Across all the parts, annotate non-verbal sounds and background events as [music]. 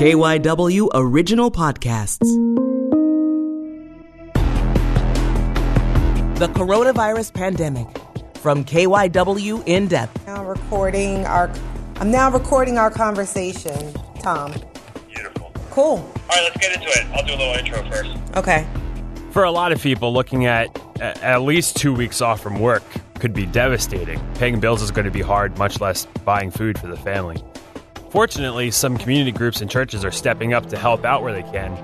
KYW Original Podcasts. The Coronavirus Pandemic from KYW In Depth. Now recording our, I'm now recording our conversation, Tom. Beautiful. Cool. All right, let's get into it. I'll do a little intro first. Okay. For a lot of people, looking at at least two weeks off from work could be devastating. Paying bills is going to be hard, much less buying food for the family. Fortunately, some community groups and churches are stepping up to help out where they can.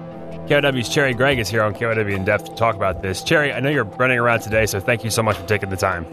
KYW's Cherri Gregg is here on KOW In Depth to talk about this. Cherry, I know you're running around today, so thank you so much for taking the time.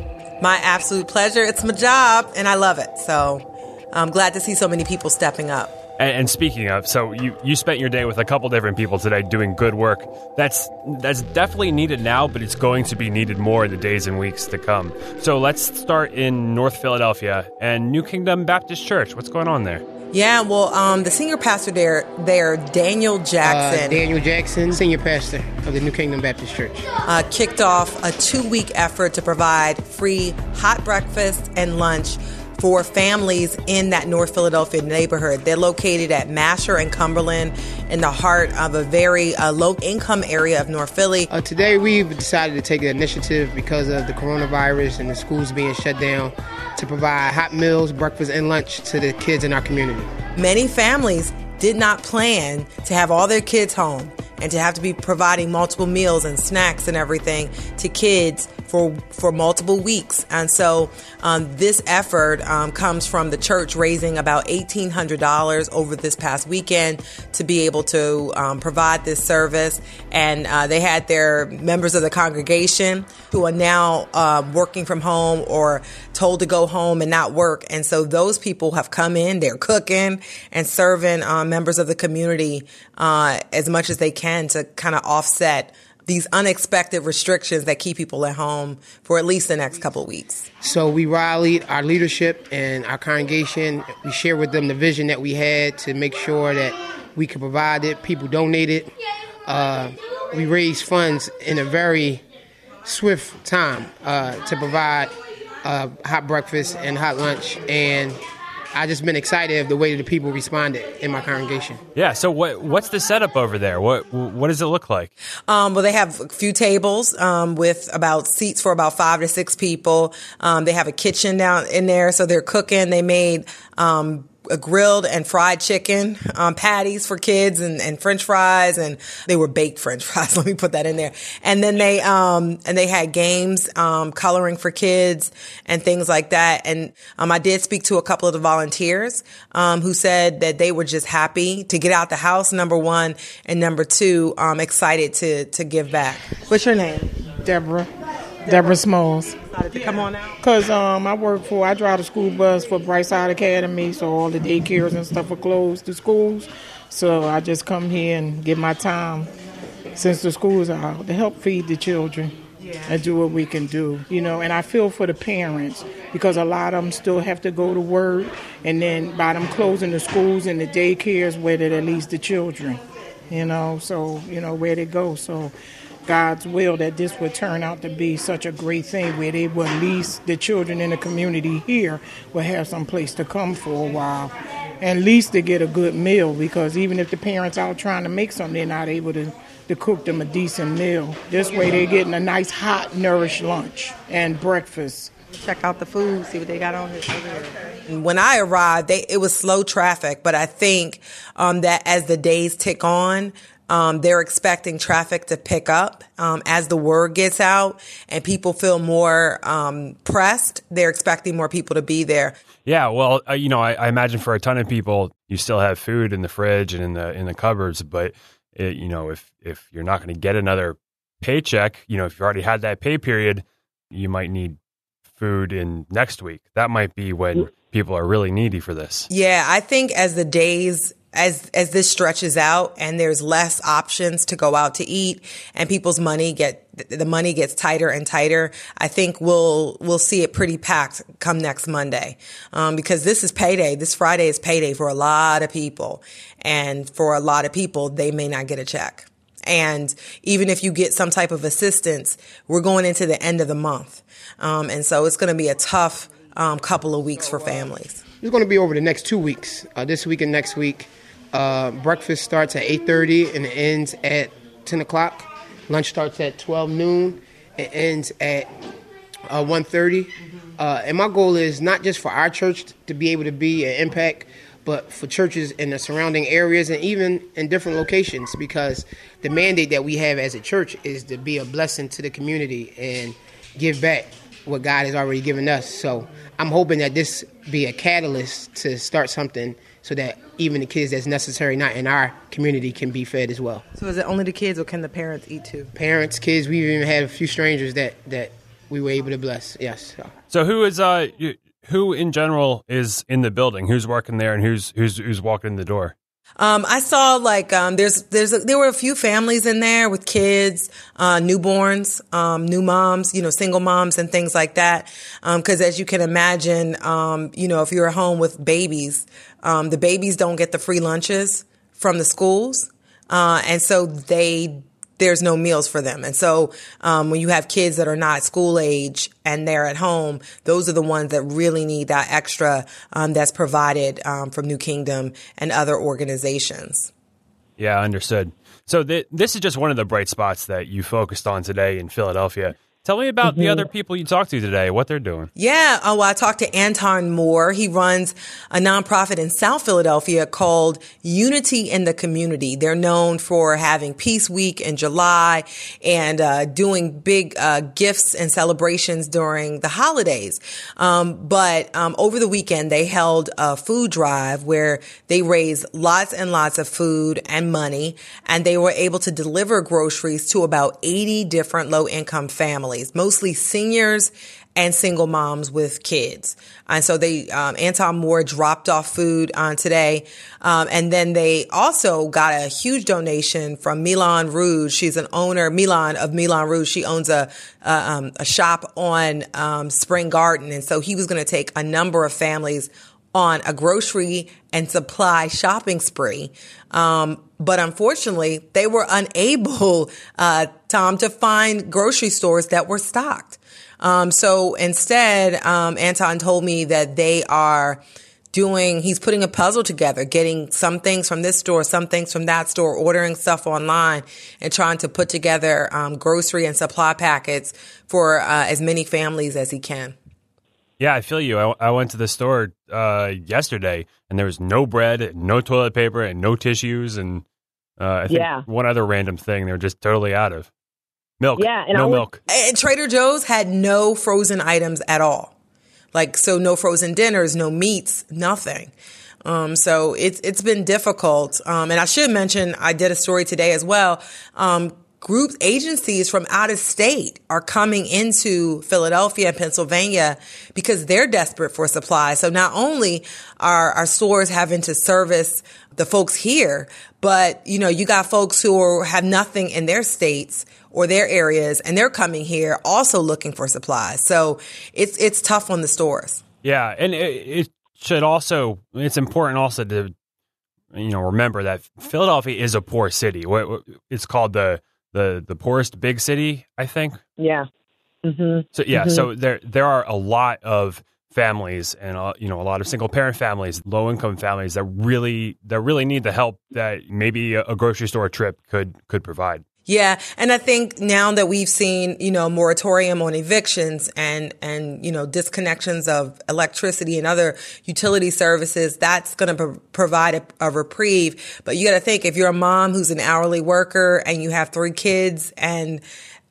My absolute pleasure. It's my job and I love it. So I'm glad to see so many people stepping up. And, and speaking of, so you, you spent your day with a couple different people today doing good work. That's that's definitely needed now, but it's going to be needed more in the days and weeks to come. So let's start in North Philadelphia and New Kingdom Baptist Church. What's going on there? Yeah, well, um, the senior pastor there, there, Daniel Uh, Jackson, Daniel Jackson, senior pastor of the New Kingdom Baptist Church. uh, kicked off a two week effort to provide free hot breakfast and lunch for families in that North Philadelphia neighborhood. They're located at Mascher and Cumberland in the heart of a very uh, low income area of North Philly. Uh, today, we've decided to take the initiative because of the coronavirus and the schools being shut down to provide hot meals, breakfast, and lunch to the kids in our community. Many families did not plan to have all their kids home and to have to be providing multiple meals and snacks and everything to kids for for multiple weeks. And so um, this effort um, comes from the church raising about eighteen hundred dollars over this past weekend to be able to um, provide this service. And uh, they had their members of the congregation who are now uh, working from home or told to go home and not work. And so those people have come in, they're cooking and serving uh, members of the community uh, as much as they can to kind of offset these unexpected restrictions that keep people at home for at least the next couple weeks. So we rallied our leadership and our congregation. We shared with them the vision that we had to make sure that we could provide it. People donated. Uh, we raised funds in a very swift time uh, to provide uh, hot breakfast and hot lunch. And I just been excited of the way that the people responded in my congregation. Yeah. So what what's the setup over there? What what does it look like? Um, well, they have a few tables um, with about seats for about five to six people. Um, they have a kitchen down in there, so they're cooking. They made um, a grilled and fried chicken um, patties for kids and, and French fries, and they were baked French [laughs] fries. Let me put that in there. And then they um, and they had games, um, coloring for kids, and things like that. And um, I did speak to a couple of the volunteers um, who said that they were just happy to get out the house. Number one, and number two, um, excited to to give back. What's your name? Deborah. Deborah Smalls. To come on out. Cause um, I work for, I drive the school bus for Brightside Academy, so all the daycares and stuff are closed, the schools. So I just come here and give my time, since the schools are out, to help feed the children and do what we can do, you know. And I feel for the parents because a lot of them still have to go to work, and then by them closing the schools and the daycares, where did at least the children, you know? So you know where they go. So God's will that this would turn out to be such a great thing where they would at least the children in the community here would have some place to come for a while. And at least to get a good meal because even if the parents out trying to make something, they're not able to, to cook them a decent meal. This way they're getting a nice hot nourished lunch and breakfast. check out the food, see what they got on here. When I arrived, they, it was slow traffic, but I think um, that as the days tick on, um, they're expecting traffic to pick up um, as the word gets out and people feel more um, pressed. They're expecting more people to be there. Yeah. Well, uh, you know, I, I imagine for a ton of people, you still have food in the fridge and in the in the cupboards, but it, you know, if if you're not going to get another paycheck, you know, if you already had that pay period, you might need food in next week. That might be when people are really needy for this. Yeah, I think as the days as as this stretches out and there's less options to go out to eat and people's money get the money gets tighter and tighter, I think we'll we'll see it pretty packed come next Monday um, because this is payday. This Friday is payday for a lot of people, and for a lot of people, they may not get a check. And even if you get some type of assistance, we're going into the end of the month, um, and so it's going to be a tough um, couple of weeks for families. It's going to be over the next two weeks, uh, this week and next week. Uh, breakfast starts at 8.30 and ends at 10 o'clock. Lunch starts at 12 noon. and ends at uh, 1.30. Uh, and my goal is not just for our church to be able to be an impact, but for churches in the surrounding areas and even in different locations because the mandate that we have as a church is to be a blessing to the community and give back what God has already given us. So I'm hoping that this be a catalyst to start something so that even the kids that's necessary not in our community can be fed as well. So is it only the kids or can the parents eat too? Parents, kids, we've even had a few strangers that that we were able to bless. Yes. So, So who is uh you, who in general is in the building? Who's working there and who's who's who's walking in the door? Um, I saw like um, there's there's a, there were a few families in there with kids, uh, newborns, um, new moms, you know, single moms and things like that. Because as you can imagine, um, you know, if you're at home with babies, um, the babies don't get the free lunches from the schools, uh, and so they there's no meals for them. And so um, when you have kids that are not school age and they're at home, those are the ones that really need that extra um, that's provided um, from New Kingdom and other organizations. Yeah, understood. So th- this is just one of the bright spots that you focused on today in Philadelphia. Tell me about the other people you talked to today, what they're doing. Yeah. Oh, well, I talked to Anton Moore. He runs a nonprofit in South Philadelphia called Unity in the Community. They're known for having Peace Week in July and uh, doing big uh, gifts and celebrations during the holidays. Um, but um, over the weekend, they held a food drive where they raised lots and lots of food and money, and they were able to deliver groceries to about 80 different low income families mostly seniors and single moms with kids. And so they, um, Anton Moore dropped off food on today. Um, and then they also got a huge donation from Milan Rouge. She's an owner, Milan of Milan Rouge. She owns a, um, a shop on, um, Spring Garden. And so he was going to take a number of families on a grocery and supply shopping spree. Um, but unfortunately, they were unable, uh, Tom, to find grocery stores that were stocked. Um, so instead, um, Anton told me that they are doing, he's putting a puzzle together, getting some things from this store, some things from that store, ordering stuff online and trying to put together, um, grocery and supply packets for, uh, as many families as he can. Yeah, I feel you. I, I went to the store uh, yesterday, and there was no bread, no toilet paper, and no tissues, and uh, I think Yeah. one other random thing they were just totally out of milk. Yeah, and no I was- milk. And Trader Joe's had no frozen items at all. Like, so no frozen dinners, no meats, nothing. Um, so it's, it's been difficult. Um, and I should mention, I did a story today as well. Um, groups, agencies from out of state are coming into Philadelphia and Pennsylvania because they're desperate for supplies. So not only are our stores having to service the folks here, but you know, you got folks who are, have nothing in their states or their areas and they're coming here also looking for supplies. So it's, it's tough on the stores. Yeah, and it, it should also it's important also to you know remember that Philadelphia is a poor city. It's called the the the poorest big city, I think. Yeah. hmm So yeah, so there there are a lot of families and uh, you know a lot of single parent families, low income families that really that really need the help that maybe a, a grocery store trip could could provide. Yeah, and I think now that we've seen, you know, moratorium on evictions and and you know disconnections of electricity and other utility services, that's going to pro- provide a, a reprieve. But you got to think if you're a mom who's an hourly worker and you have three kids and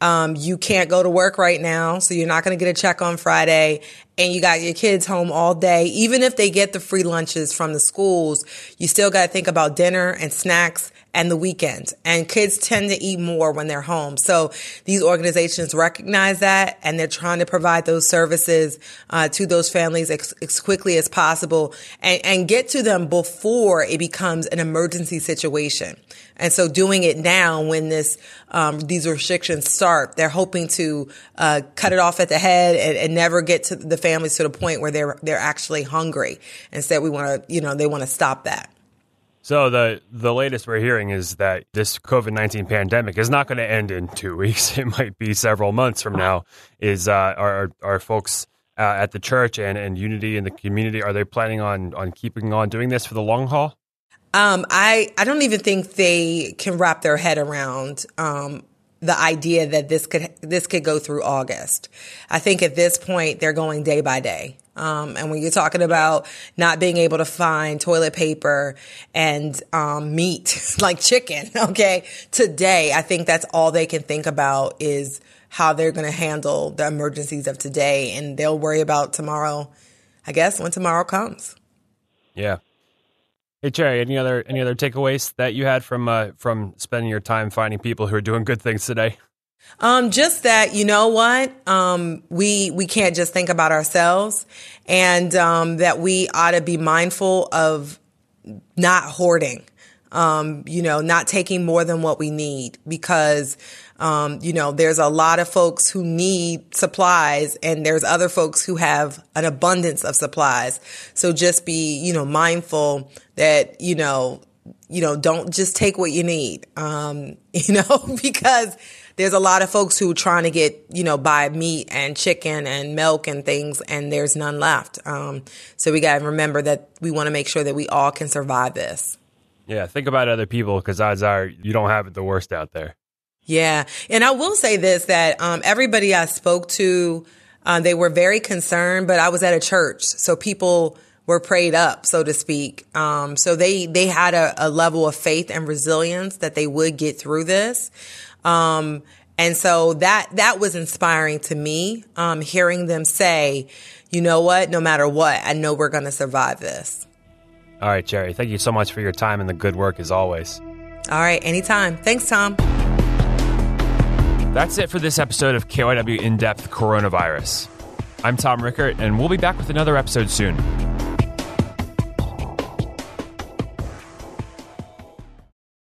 um, you can't go to work right now, so you're not going to get a check on Friday, and you got your kids home all day. Even if they get the free lunches from the schools, you still got to think about dinner and snacks and the weekend. And kids tend to eat more when they're home. So these organizations recognize that, and they're trying to provide those services uh, to those families as, as quickly as possible, and, and get to them before it becomes an emergency situation. And so doing it now when this um, these restrictions start, they're hoping to uh, cut it off at the head and, and never get to the families to the point where they're they're actually hungry. Instead, we want to you know they want to stop that. So the the latest we're hearing is that this COVID nineteen pandemic is not going to end in two [laughs] weeks. It might be several months from now. Is uh, are are folks uh, at the church and, and unity in the community are they planning on on keeping on doing this for the long haul? Um, I I don't even think they can wrap their head around um, the idea that this could this could go through August. I think at this point they're going day by day. Um, and when you're talking about not being able to find toilet paper and um, meat [laughs] like chicken, [laughs] okay, today I think that's all they can think about is how they're going to handle the emergencies of today, and they'll worry about tomorrow. I guess when tomorrow comes. Yeah. Hey Cherri, any other any other takeaways that you had from uh, from spending your time finding people who are doing good things today? Um, just that you know what um, we we can't just think about ourselves, and um, that we ought to be mindful of not hoarding. Um, you know, not taking more than what we need because um, you know, there's a lot of folks who need supplies and there's other folks who have an abundance of supplies. So just be, you know, mindful that, you know, you know, don't just take what you need. Um, [laughs] you know, [laughs] because there's a lot of folks who are trying to get, you know, buy meat and chicken and milk and things, and there's none left. Um, so we got to remember that we want to make sure that we all can survive this. Yeah, think about other people because odds are you don't have it the worst out there. Yeah. And I will say this that um, everybody I spoke to, uh, they were very concerned, but I was at a church. So people were prayed up, so to speak. Um, so they, they had a, a, level of faith and resilience that they would get through this. Um, and so that, that was inspiring to me, um, hearing them say, you know what, no matter what, I know we're going to survive this. All right, Jerry. Thank you so much for your time and the good work as always. All right, anytime. Thanks, Tom. That's it for this episode of KYW In Depth Coronavirus. I'm Tom Rickert, and we'll be back with another episode soon.